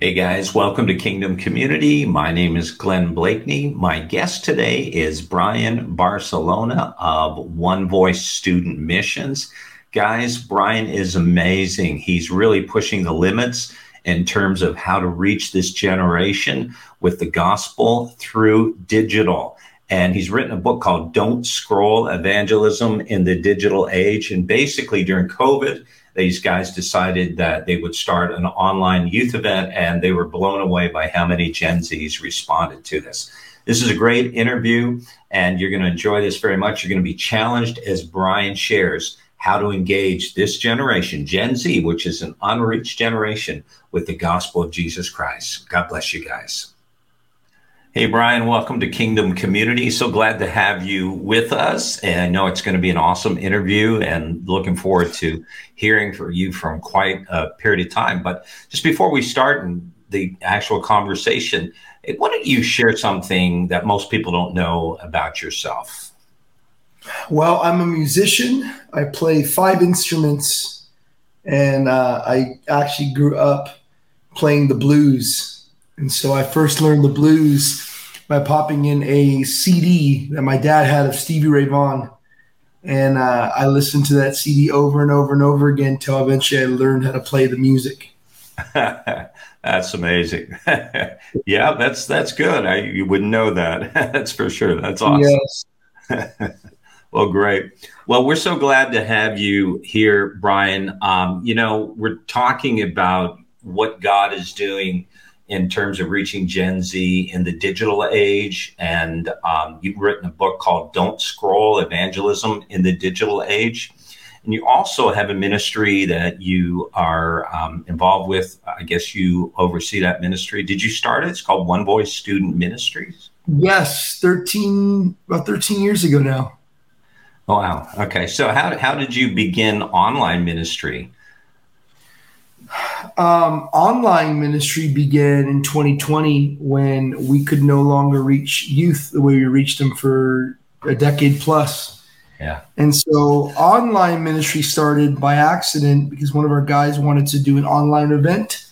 Hey guys, welcome to Kingdom Community. My name is Glenn Bleakney. My guest today is Brian Barcelona of One Voice Student Missions. Guys, Brian is amazing. He's really pushing the limits in terms of how to reach this generation with the gospel through digital. And he's written a book called Don't Scroll Evangelism in the Digital Age. And basically, during COVID, these guys decided that they would start an online youth event, and they were blown away by how many Gen Zs responded to this. This is a great interview, and you're going to enjoy this very much. You're going to be challenged as Brian shares how to engage this generation, Gen Z, which is an unreached generation, with the gospel of Jesus Christ. God bless you guys. Hey, Brian, welcome to Kingdom Community. So glad to have you with us. And I know it's going to be an awesome interview and looking forward to hearing from you from quite a period of time. But just before we start in the actual conversation, why don't you share something that most people don't know about yourself? Well, I'm a musician. I play five instruments, and uh, I actually grew up playing the blues. And so I first learned the blues by popping in a CD that my dad had of Stevie Ray Vaughan. And uh, I listened to that CD over and over and over again until eventually I learned how to play the music. that's amazing. yeah, that's that's good. I you wouldn't know that. that's for sure. That's awesome. Yes. well, great. Well, we're so glad to have you here, Brian. Um, you know, we're talking about what God is doing in terms of reaching Gen Z in the digital age. And um, you've written a book called Don't Scroll Evangelism in the Digital Age. And you also have a ministry that you are um, involved with. I guess you oversee that ministry. Did you start it? It's called One Voice Student Ministries. Yes, 13, about 13 years ago now. Wow. Okay. So, how, how did you begin online ministry? Um, online ministry began in 2020 when we could no longer reach youth the way we reached them for a decade plus. Yeah. And so online ministry started by accident because one of our guys wanted to do an online event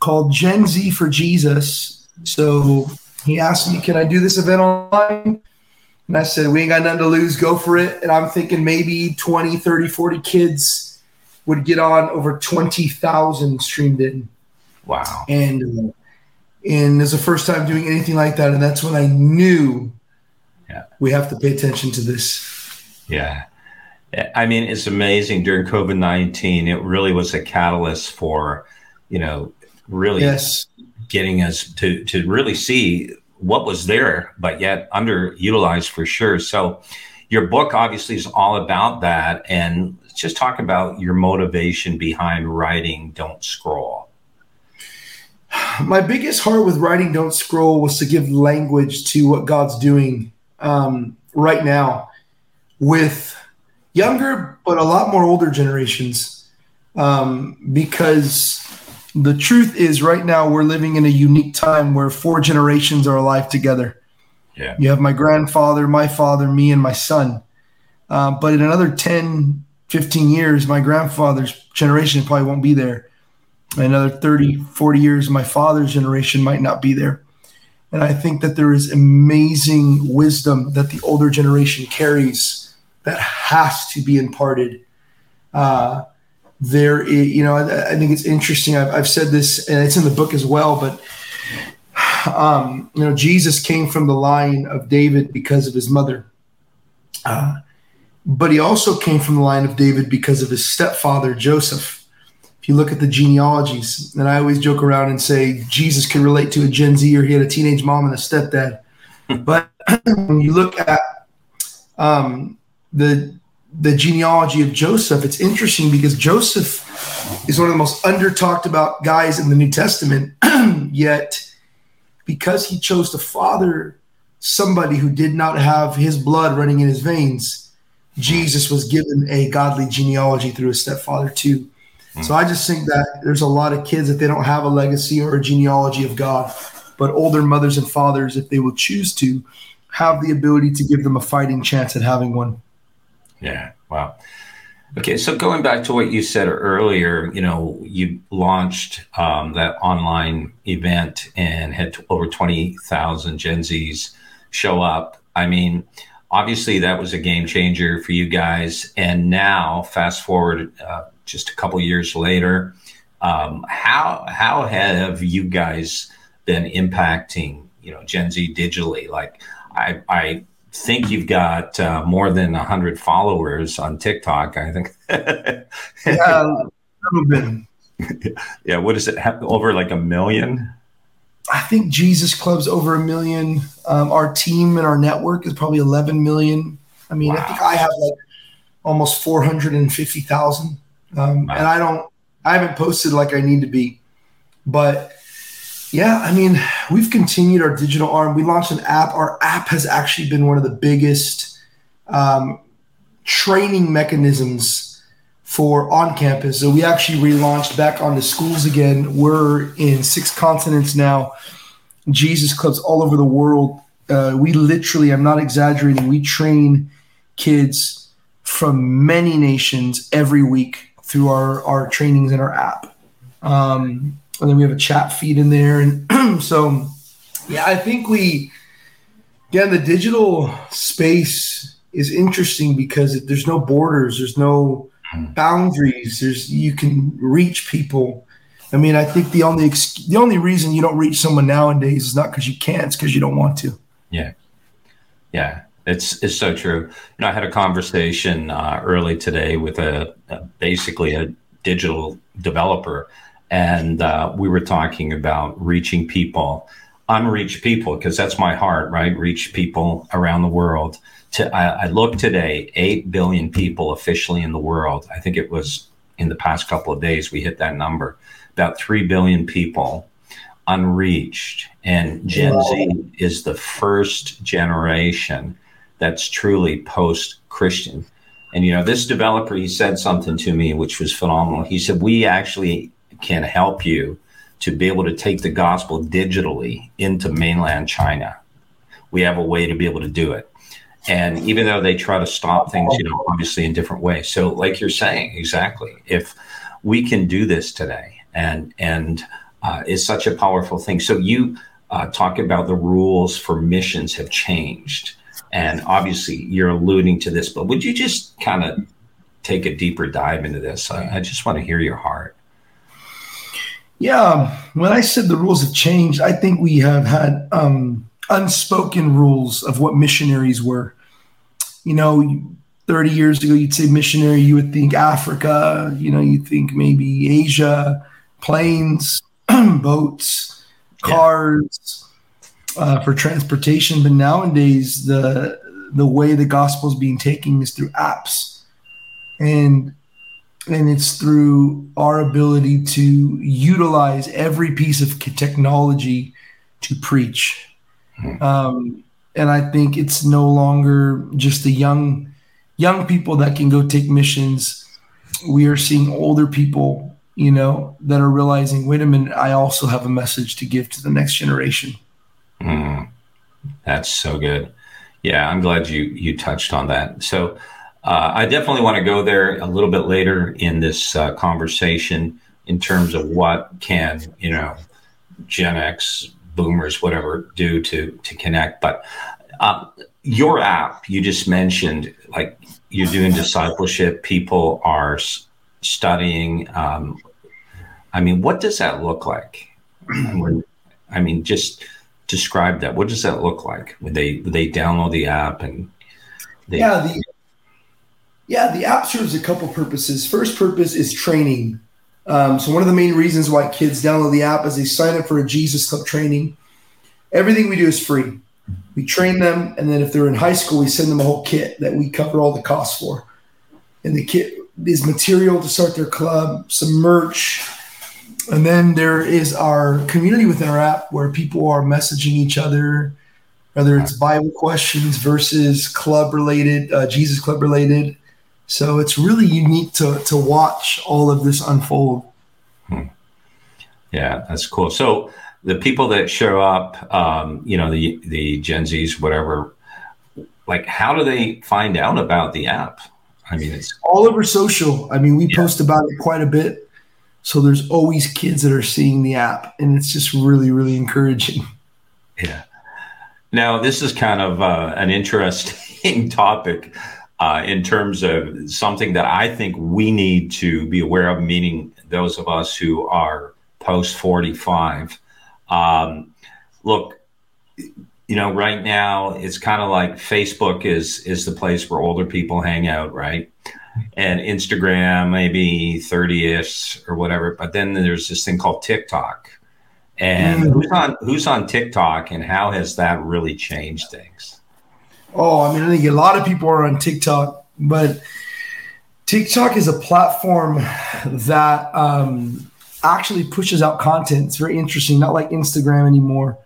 called Gen Z for Jesus. So he asked me, Can I do this event online? And I said, We ain't got nothing to lose. Go for it. And I'm thinking maybe 20, 30, 40 kids would get on over 20,000 streamed in. Wow. And uh, and it's the first time doing anything like that and that's when I knew yeah. we have to pay attention to this. Yeah. I mean, it's amazing during COVID 19, it really was a catalyst for, you know, really yes. getting us to, to really see what was there, but yet underutilized for sure. So, your book obviously is all about that. And just talk about your motivation behind writing Don't Scroll. My biggest heart with writing Don't Scroll was to give language to what God's doing um, right now with younger, but a lot more older generations. Um, because the truth is, right now, we're living in a unique time where four generations are alive together. Yeah. You have my grandfather, my father, me, and my son. Uh, but in another 10, 15 years, my grandfather's generation probably won't be there. Another 30, 40 years, my father's generation might not be there. And I think that there is amazing wisdom that the older generation carries that has to be imparted. Uh, there, is, you know, I, I, think it's interesting. I've, I've said this, and it's in the book as well. But um, you know, Jesus came from the line of David because of his mother. Uh, but he also came from the line of David because of his stepfather, Joseph. If you look at the genealogies, and I always joke around and say Jesus could relate to a Gen Z or he had a teenage mom and a stepdad. but when you look at um, the the genealogy of Joseph, it's interesting because Joseph is one of the most under talked about guys in the New Testament. Yet, because he chose to father somebody who did not have his blood running in his veins, Jesus was given a godly genealogy through his stepfather too. So I just think that there's a lot of kids that they don't have a legacy or a genealogy of God, but older mothers and fathers, if they will choose to, have the ability to give them a fighting chance at having one. Yeah. Wow. Okay, so going back to what you said earlier, you know, you launched um, that online event and had over 20,000 Gen Zs show up. I mean, obviously that was a game changer for you guys. And now, fast forward uh, just a couple years later, um, how how have you guys been impacting you know Gen Z digitally? Like, I I think you've got uh, more than 100 followers on TikTok, I think. yeah, been. yeah, what is it? Over like a million? I think Jesus Club's over a million. Um, our team and our network is probably 11 million. I mean, wow. I think I have like almost 450,000. Um, wow. And I don't, I haven't posted like I need to be. But yeah, I mean, we've continued our digital arm. We launched an app. Our app has actually been one of the biggest um, training mechanisms for on campus. So we actually relaunched back onto schools again. We're in six continents now. Jesus clubs all over the world. Uh, we literally, I'm not exaggerating, we train kids from many nations every week through our, our trainings in our app. Um, and then we have a chat feed in there. And so, yeah, I think we, again, the digital space is interesting because there's no borders, there's no boundaries. There's you can reach people. I mean, I think the only the only reason you don't reach someone nowadays is not because you can't; it's because you don't want to. Yeah, yeah, it's it's so true. You know, I had a conversation uh, early today with a, a, basically a digital developer and uh, we were talking about reaching people, unreached people, because that's my heart, right? Reach people around the world. To I, I look today, eight billion people officially in the world. I think it was in the past couple of days we hit that number. About three billion people unreached, and Gen wow. Z is the first generation that's truly post Christian. And you know, this developer, he said something to me which was phenomenal. He said, "We actually can help you to be able to take the gospel digitally into mainland China. We have a way to be able to do it. And even though they try to stop things, you know, obviously in different ways. So, like you're saying, exactly, if we can do this today, and and uh, is such a powerful thing. So you uh, talk about the rules for missions have changed, and obviously you're alluding to this. But would you just kind of take a deeper dive into this? I, I just want to hear your heart. Yeah, when I said the rules have changed, I think we have had um, unspoken rules of what missionaries were. You know, 30 years ago, you'd say missionary, you would think Africa, you know, you think maybe Asia, planes, boats, cars yeah. uh, for transportation. But nowadays, the the way the gospel is being taken is through apps. And and it's through our ability to utilize every piece of technology to preach. Hmm. Um, and I think it's no longer just the young young people that can go take missions. We are seeing older people, you know, that are realizing, wait a minute, I also have a message to give to the next generation. Mm, that's so good. Yeah, I'm glad you you touched on that. So uh, I definitely want to go there a little bit later in this uh, conversation in terms of what can you know Gen X, Boomers, whatever, do to to connect. But uh, your app you just mentioned, like you're doing discipleship, people are s- studying. Um, I mean, what does that look like? I mean, just describe that. What does that look like? Would they they download the app and they, yeah, the yeah, the app serves a couple purposes. First purpose is training. Um, so one of the main reasons why kids download the app is they sign up for a Jesus Club training. Everything we do is free. We train them, and then if they're in high school, we send them a whole kit that we cover all the costs for. And the kit is material to start their club, some merch, and then there is our community within our app where people are messaging each other, whether it's Bible questions versus club related, uh, Jesus Club related. So it's really unique to to watch all of this unfold. Hmm. Yeah, that's cool. So the people that show up, um, you know, the the Gen Zs, whatever, like, how do they find out about the app? I mean, it's all over social. I mean, we yeah. post about it quite a bit. So there's always kids that are seeing the app, and it's just really, really encouraging. Yeah. Now, this is kind of uh, an interesting topic uh, in terms of something that I think we need to be aware of, meaning those of us who are post 45. Um, look, you know, right now it's kind of like Facebook is is the place where older people hang out, right? And Instagram maybe 30ish or whatever. But then there's this thing called TikTok. And mm. who's on who's on TikTok and how has that really changed things? Oh, I mean, I think a lot of people are on TikTok, but TikTok is a platform that um, actually pushes out content. It's very interesting, not like Instagram anymore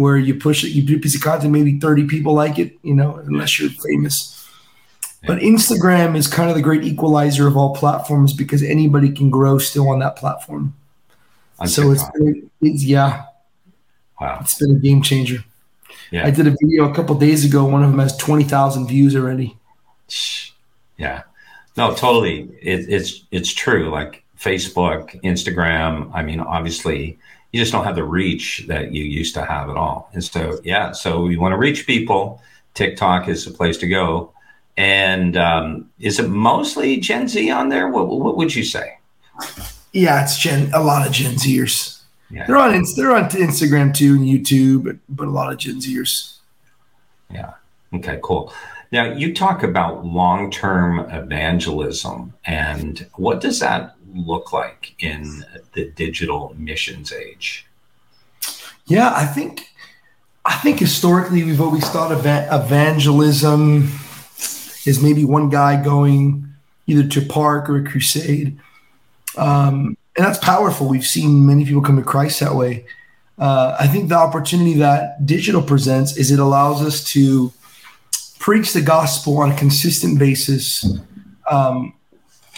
where you push it, you do a piece of content, maybe 30 people like it, you know, unless you're famous. But Instagram is kind of the great equalizer of all platforms because anybody can grow still on that platform. On so it's, it's, yeah, wow, it's been a game changer. Yeah. I did a video a couple days ago. One of them has twenty thousand views already. Yeah, no, totally. It, it's it's true. Like Facebook, Instagram. I mean, obviously, you just don't have the reach that you used to have at all. And so, yeah, so you want to reach people. TikTok is the place to go. And um, is it mostly Gen Z on there? What, what, would you say? Yeah, it's Gen a lot of Gen Zers. Yeah. They're on they're on Instagram too and YouTube, but, but a lot of Gen Zers. Yeah. Okay. Cool. Now you talk about long term evangelism, and what does that look like in the digital missions age? Yeah, I think I think historically we've always thought of evangelism is maybe one guy going either to park or a crusade, um, and that's powerful. We've seen many people come to Christ that way. Uh, I think the opportunity that digital presents is it allows us to preach the gospel on a consistent basis um,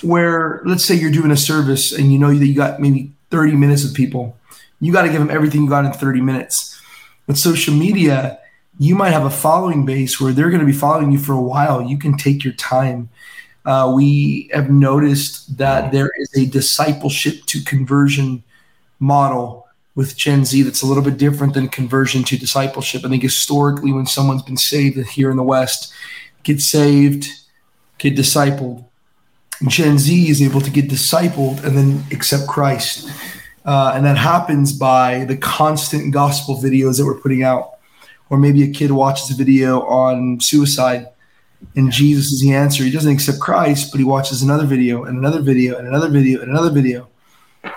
where let's say you're doing a service and you know that you got maybe 30 minutes with people you got to give them everything you got in 30 minutes with social media you might have a following base where they're going to be following you for a while you can take your time uh, we have noticed that there is a discipleship to conversion model with gen z that's a little bit different than conversion to discipleship i think historically when someone's been saved here in the west get saved get discipled Gen Z is able to get discipled and then accept Christ. Uh, and that happens by the constant gospel videos that we're putting out. Or maybe a kid watches a video on suicide and Jesus is the answer. He doesn't accept Christ, but he watches another video and another video and another video and another video.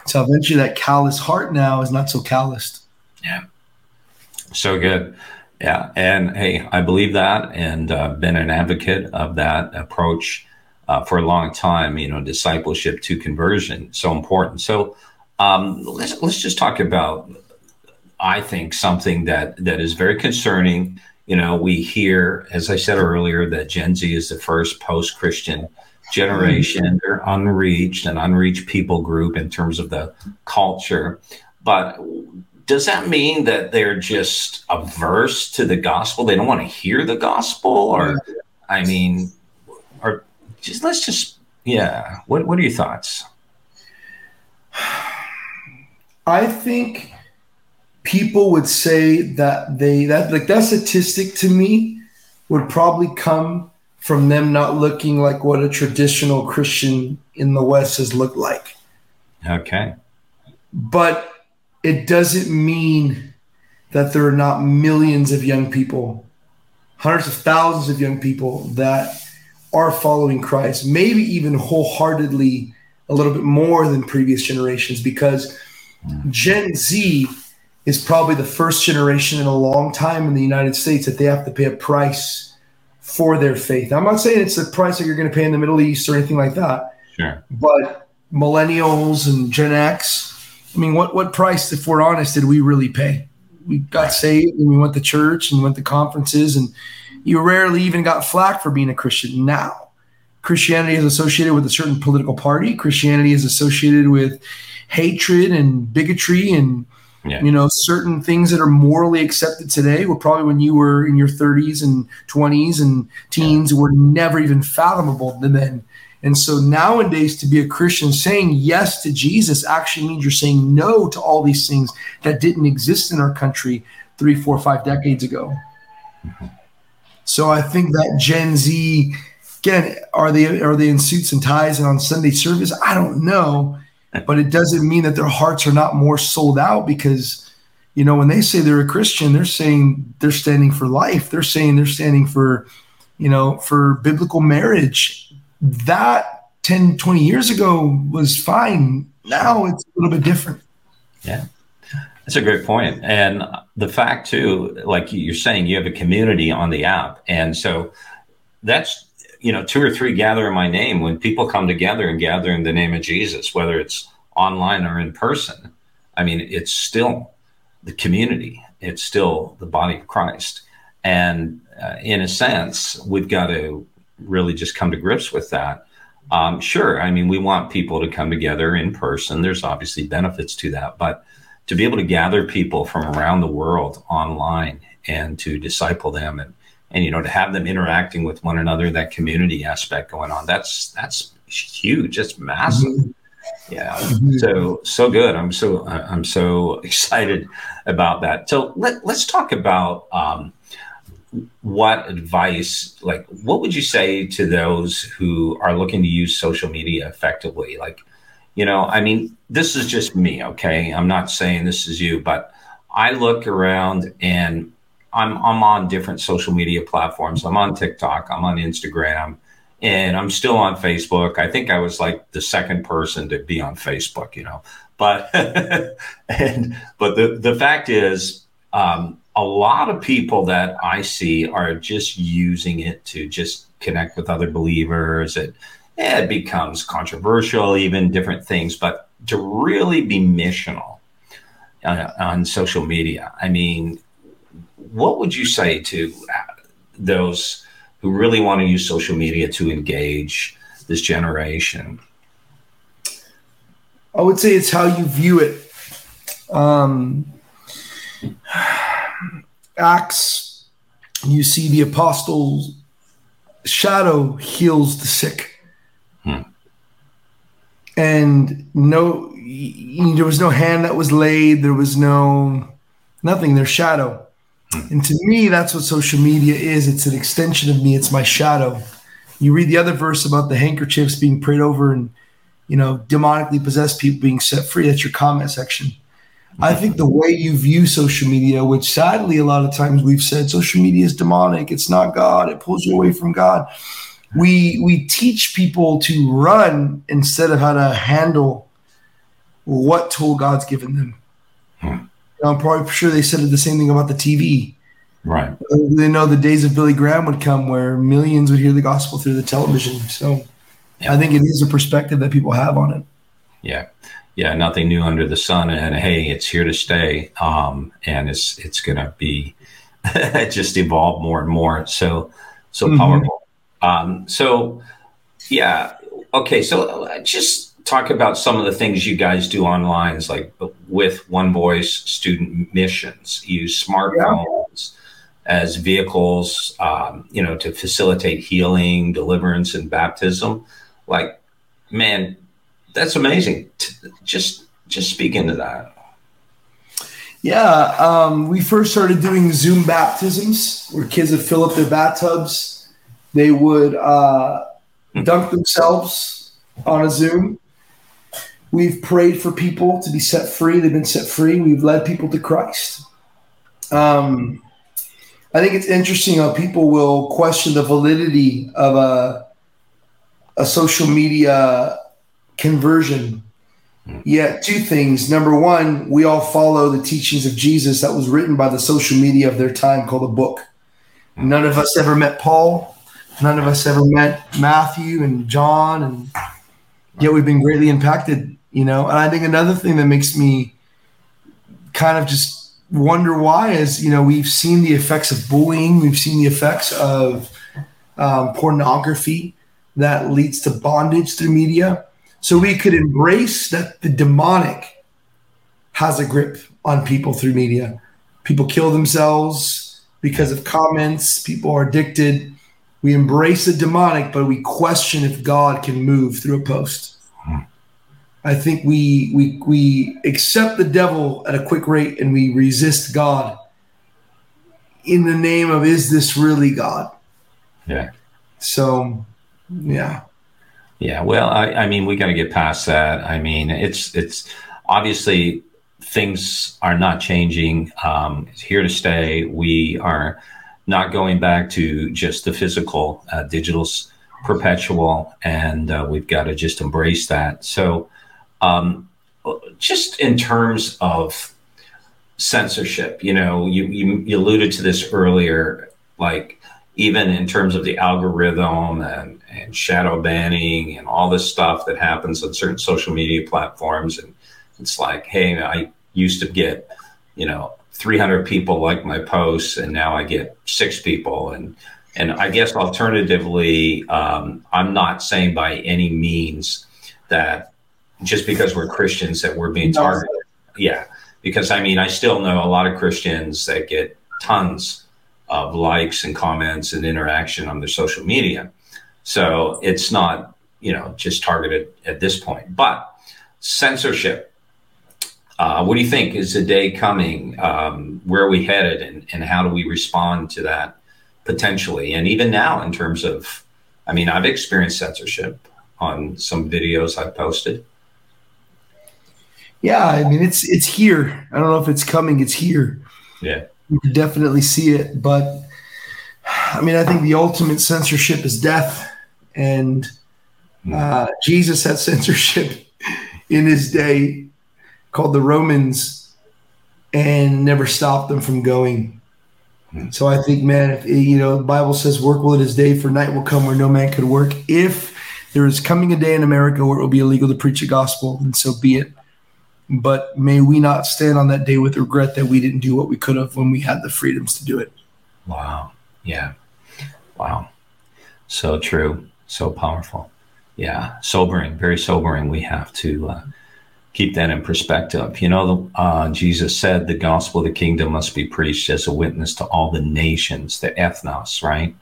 So eventually that callous heart now is not so calloused. Yeah. So good. Yeah. And hey, I believe that and uh, been an advocate of that approach uh, for a long time. You know, discipleship to conversion so important. So um, let's let's just talk about. I think something that that is very concerning. You know, we hear, as I said earlier, that Gen Z is the first post-Christian generation. Mm-hmm. They're unreached, an unreached people group in terms of the culture. But does that mean that they're just averse to the gospel? They don't want to hear the gospel, or I mean, or just let's just yeah. What what are your thoughts? I think people would say that they that like that statistic to me would probably come from them not looking like what a traditional Christian in the West has looked like. Okay. But it doesn't mean that there are not millions of young people, hundreds of thousands of young people that are following Christ, maybe even wholeheartedly a little bit more than previous generations, because Gen Z is probably the first generation in a long time in the United States that they have to pay a price for their faith. I'm not saying it's the price that you're going to pay in the Middle East or anything like that. Sure. But millennials and Gen X, I mean, what what price, if we're honest, did we really pay? we got saved and we went to church and went to conferences, and you rarely even got flack for being a Christian. Now, Christianity is associated with a certain political party. Christianity is associated with hatred and bigotry and yeah. you know certain things that are morally accepted today were probably when you were in your 30s and 20s and teens yeah. were never even fathomable to then and so nowadays, to be a Christian, saying yes to Jesus actually means you're saying no to all these things that didn't exist in our country three, four, five decades ago. Mm-hmm. So I think that Gen Z, again, are they are they in suits and ties and on Sunday service? I don't know, but it doesn't mean that their hearts are not more sold out because, you know, when they say they're a Christian, they're saying they're standing for life. They're saying they're standing for, you know, for biblical marriage that 10, 20 years ago was fine. Now it's a little bit different. Yeah. That's a great point. And the fact too, like you're saying, you have a community on the app. And so that's, you know, two or three gather in my name. When people come together and gather in the name of Jesus, whether it's online or in person, I mean, it's still the community. It's still the body of Christ. And uh, in a sense, we've got to really just come to grips with that. Um, sure, I mean, we want people to come together in person. There's obviously benefits to that, but to be able to gather people from around the world online and to disciple them and and you know to have them interacting with one another, that community aspect going on, that's that's huge. It's massive. Mm-hmm. Yeah. Mm-hmm. So so good. I'm so I'm so excited about that. So let let's talk about. Um, what advice like what would you say to those who are looking to use social media effectively like you know i mean this is just me okay i'm not saying this is you but i look around and i'm i'm on different social media platforms. I'm on tiktok i'm on instagram and i'm still on facebook. I think i was like the second person to be on facebook you know? But and but the the fact is um, a lot of people that I see are just using it to just connect with other believers. It, it becomes controversial, even different things, but to really be missional uh, on social media, I mean, what would you say to those who really want to use social media to engage this generation? I would say it's how you view it. Um, Acts, you see the apostles' shadow heals the sick. Hmm. And no, there was no hand that was laid. There was no nothing. Their shadow. Hmm. And to me, that's what social media is. It's an extension of me. It's my shadow. You read the other verse about the handkerchiefs being prayed over and, you know, demonically possessed people being set free. That's your comment section. I think the way you view social media, which sadly a lot of times we've said social media is demonic, it's not God, it pulls you away from God. We we teach people to run instead of how to handle what tool God's given them. Hmm. I'm probably sure they said the same thing about the TV. Right. They know the days of Billy Graham would come where millions would hear the gospel through the television. So yeah. I think it is a perspective that people have on it. Yeah yeah, nothing new under the sun, and hey, it's here to stay, um, and it's it's going to be just evolve more and more. So so mm-hmm. powerful. Um, so yeah, okay. So uh, just talk about some of the things you guys do online, like with One Voice student missions. use smartphones yeah. as vehicles, um, you know, to facilitate healing, deliverance, and baptism. Like, man, that's amazing. Just just speak into that. Yeah, um, we first started doing Zoom baptisms where kids would fill up their bathtubs. They would uh, dunk themselves on a Zoom. We've prayed for people to be set free. They've been set free. We've led people to Christ. Um, I think it's interesting how people will question the validity of a, a social media conversion. Yet, two things. Number one, we all follow the teachings of Jesus that was written by the social media of their time called a book. None of us ever met Paul. None of us ever met Matthew and John. And yet we've been greatly impacted, you know. And I think another thing that makes me kind of just wonder why is you know we've seen the effects of bullying we've seen the effects of um, pornography that leads to bondage through media. So we could embrace that the demonic has a grip on people through media. People kill themselves because of comments people are addicted. We embrace the demonic but we question if god can move through a post I think we we we accept the devil at a quick rate and we resist God in the name of is this really God? Yeah. So, yeah. Yeah. Well, I, I mean, we got to get past that. I mean, it's it's obviously things are not changing. Um, it's here to stay. We are not going back to just the physical. Uh, digital's perpetual, and uh, we've got to just embrace that. So um, just in terms of censorship, you know, you, you, you alluded to this earlier, like even in terms of the algorithm and, and shadow banning and all this stuff that happens on certain social media platforms. And it's like, hey, I used to get, you know, 300 people like my posts, and now I get six people. And and I guess alternatively, um, I'm not saying by any means that just because we're Christians that we're being targeted. Yeah, because I mean, I still know a lot of Christians that get tons of likes and comments and interaction on their social media. So it's not, you know, just targeted at this point. But censorship, uh, what do you think? Is the day coming? Um, where are we headed, and, and how do we respond to that potentially? And even now, in terms of, I mean, I've experienced censorship on some videos I've posted. Yeah, I mean it's it's here. I don't know if it's coming. It's here. Yeah, you can definitely see it. But I mean, I think the ultimate censorship is death, and hmm. uh, Jesus had censorship in his day called the Romans, and never stopped them from going. Hmm. So I think, man, if you know, the Bible says, "Work will it is day, for night will come where no man could work." If there is coming a day in America where it will be illegal to preach a gospel, and so be it but may we not stand on that day with regret that we didn't do what we could have when we had the freedoms to do it. Wow. Yeah. Wow. So true. So powerful. Yeah. Sobering, very sobering. We have to uh, keep that in perspective. You know, uh, Jesus said the gospel of the kingdom must be preached as a witness to all the nations, the ethnos, right?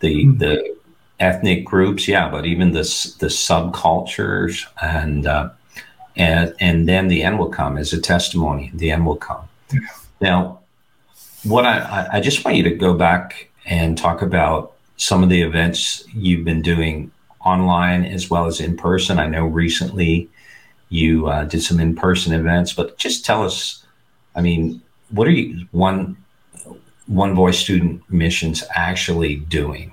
The, mm-hmm. the ethnic groups. Yeah. But even the, the subcultures and, uh, and and then the end will come as a testimony. The end will come. Yeah. Now, what I, I just want you to go back and talk about some of the events you've been doing online as well as in person. I know recently you uh, did some in person events, but just tell us. I mean, what are you one one voice student missions actually doing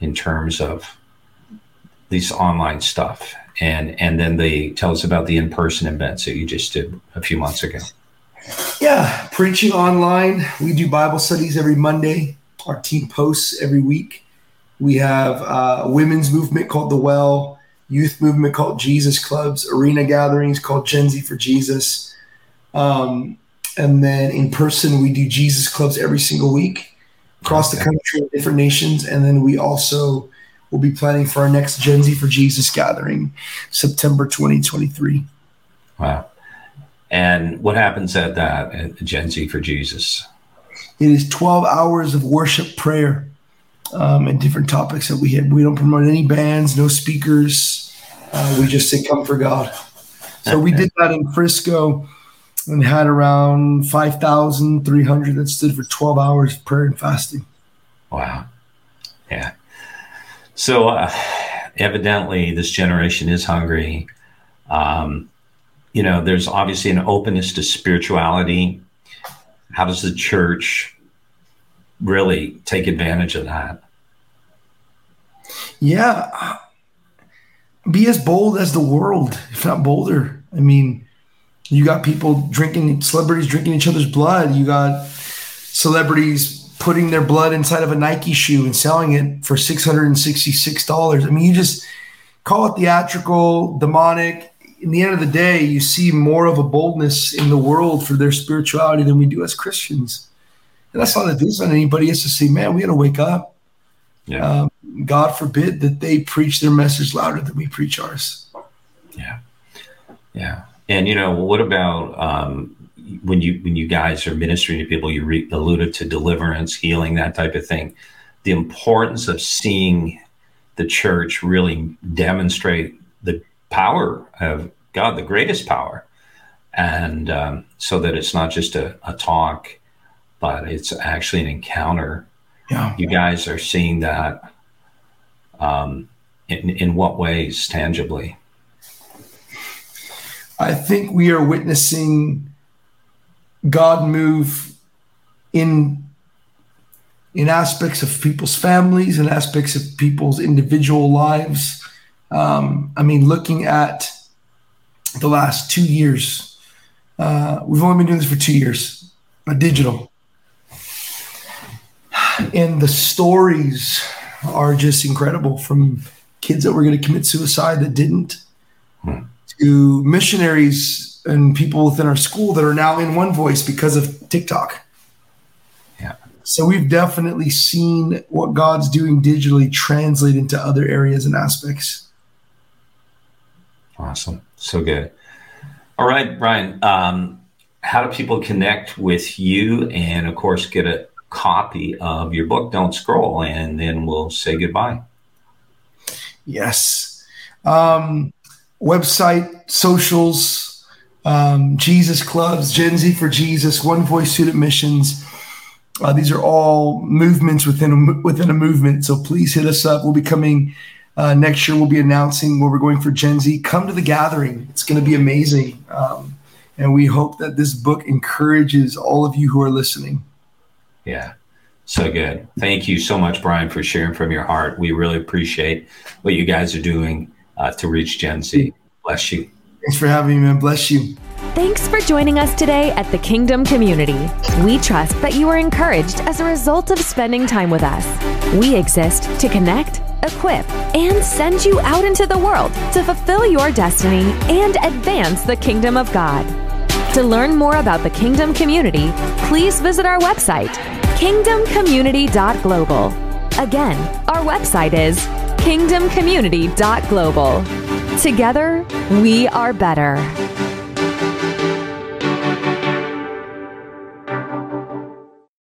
in terms of these online stuff? And and then they tell us about the in-person events that you just did a few months ago. Yeah preaching online. We do bible studies every monday. Our team posts every week. We have a women's movement called the well youth movement called jesus clubs arena gatherings called gen z for jesus. Um, and then in person we do jesus clubs every single week across okay. the country different nations. And then we also we'll be planning for our next Gen Z for Jesus gathering, September 2023. Wow. And what happens at that, at Gen Z for Jesus? It is 12 hours of worship prayer um, and different topics that we have. We don't promote any bands, no speakers. Uh, we just say, come for God. So we did that in Frisco and had around 5,300 that stood for 12 hours of prayer and fasting. Wow. Yeah. So, uh, evidently, this generation is hungry. Um, you know, there's obviously an openness to spirituality. How does the church really take advantage of that? Yeah. Be as bold as the world, if not bolder. I mean, you got people drinking, celebrities drinking each other's blood. You got celebrities putting their blood inside of a Nike shoe and selling it for $666. I mean, you just call it theatrical, demonic. in the end of the day, you see more of a boldness in the world for their spirituality than we do as Christians. And that's not a diss on anybody. It's to say, man, we got to wake up. Yeah. Um, God forbid that they preach their message louder than we preach ours. Yeah. Yeah. And, you know, what about um, when you when you guys are ministering to people, you re- alluded to deliverance, healing, that type of thing. The importance of seeing the church really demonstrate the power of God, the greatest power, and um, so that it's not just a, a, talk, but it's actually an encounter. Yeah. You guys are seeing that. Um, in, in what ways tangibly? I think we are witnessing God move in in aspects of people's families and aspects of people's individual lives. Um, I mean, looking at the last two years, uh, we've only been doing this for two years, but digital. And the stories are just incredible from kids that were going to commit suicide that didn't, hmm. to missionaries and people within our school that are now in One Voice because of TikTok. Yeah. So we've definitely seen what God's doing digitally translate into other areas and aspects. Awesome. So good. All right, Brian. Um, how do people connect with you and, of course, get a copy of your book, Don't Scroll? And then we'll say goodbye. Yes. Um, website, socials, um, Jesus clubs, Gen Z for Jesus, One Voice Student Missions. Uh, these are all movements within a, within a movement. So please hit us up. We'll be coming uh, next year. We'll be announcing where we're going for Gen Z. Come to the gathering. It's going to be amazing. Um, and we hope that this book encourages all of you who are listening. Yeah. So good. Thank you so much, Brian, for sharing from your heart. We really appreciate what you guys are doing uh, to reach Gen Z. Bless you. Thanks for having me, man. Bless you. Thanks for joining us today at the Kingdom Community. We trust that you are encouraged as a result of spending time with us. We exist to connect, equip, and send you out into the world to fulfill your destiny and advance the kingdom of God. To learn more about the Kingdom Community, please visit our website, kingdomcommunity.global. Again, our website is kingdomcommunity.global. Together, we are better.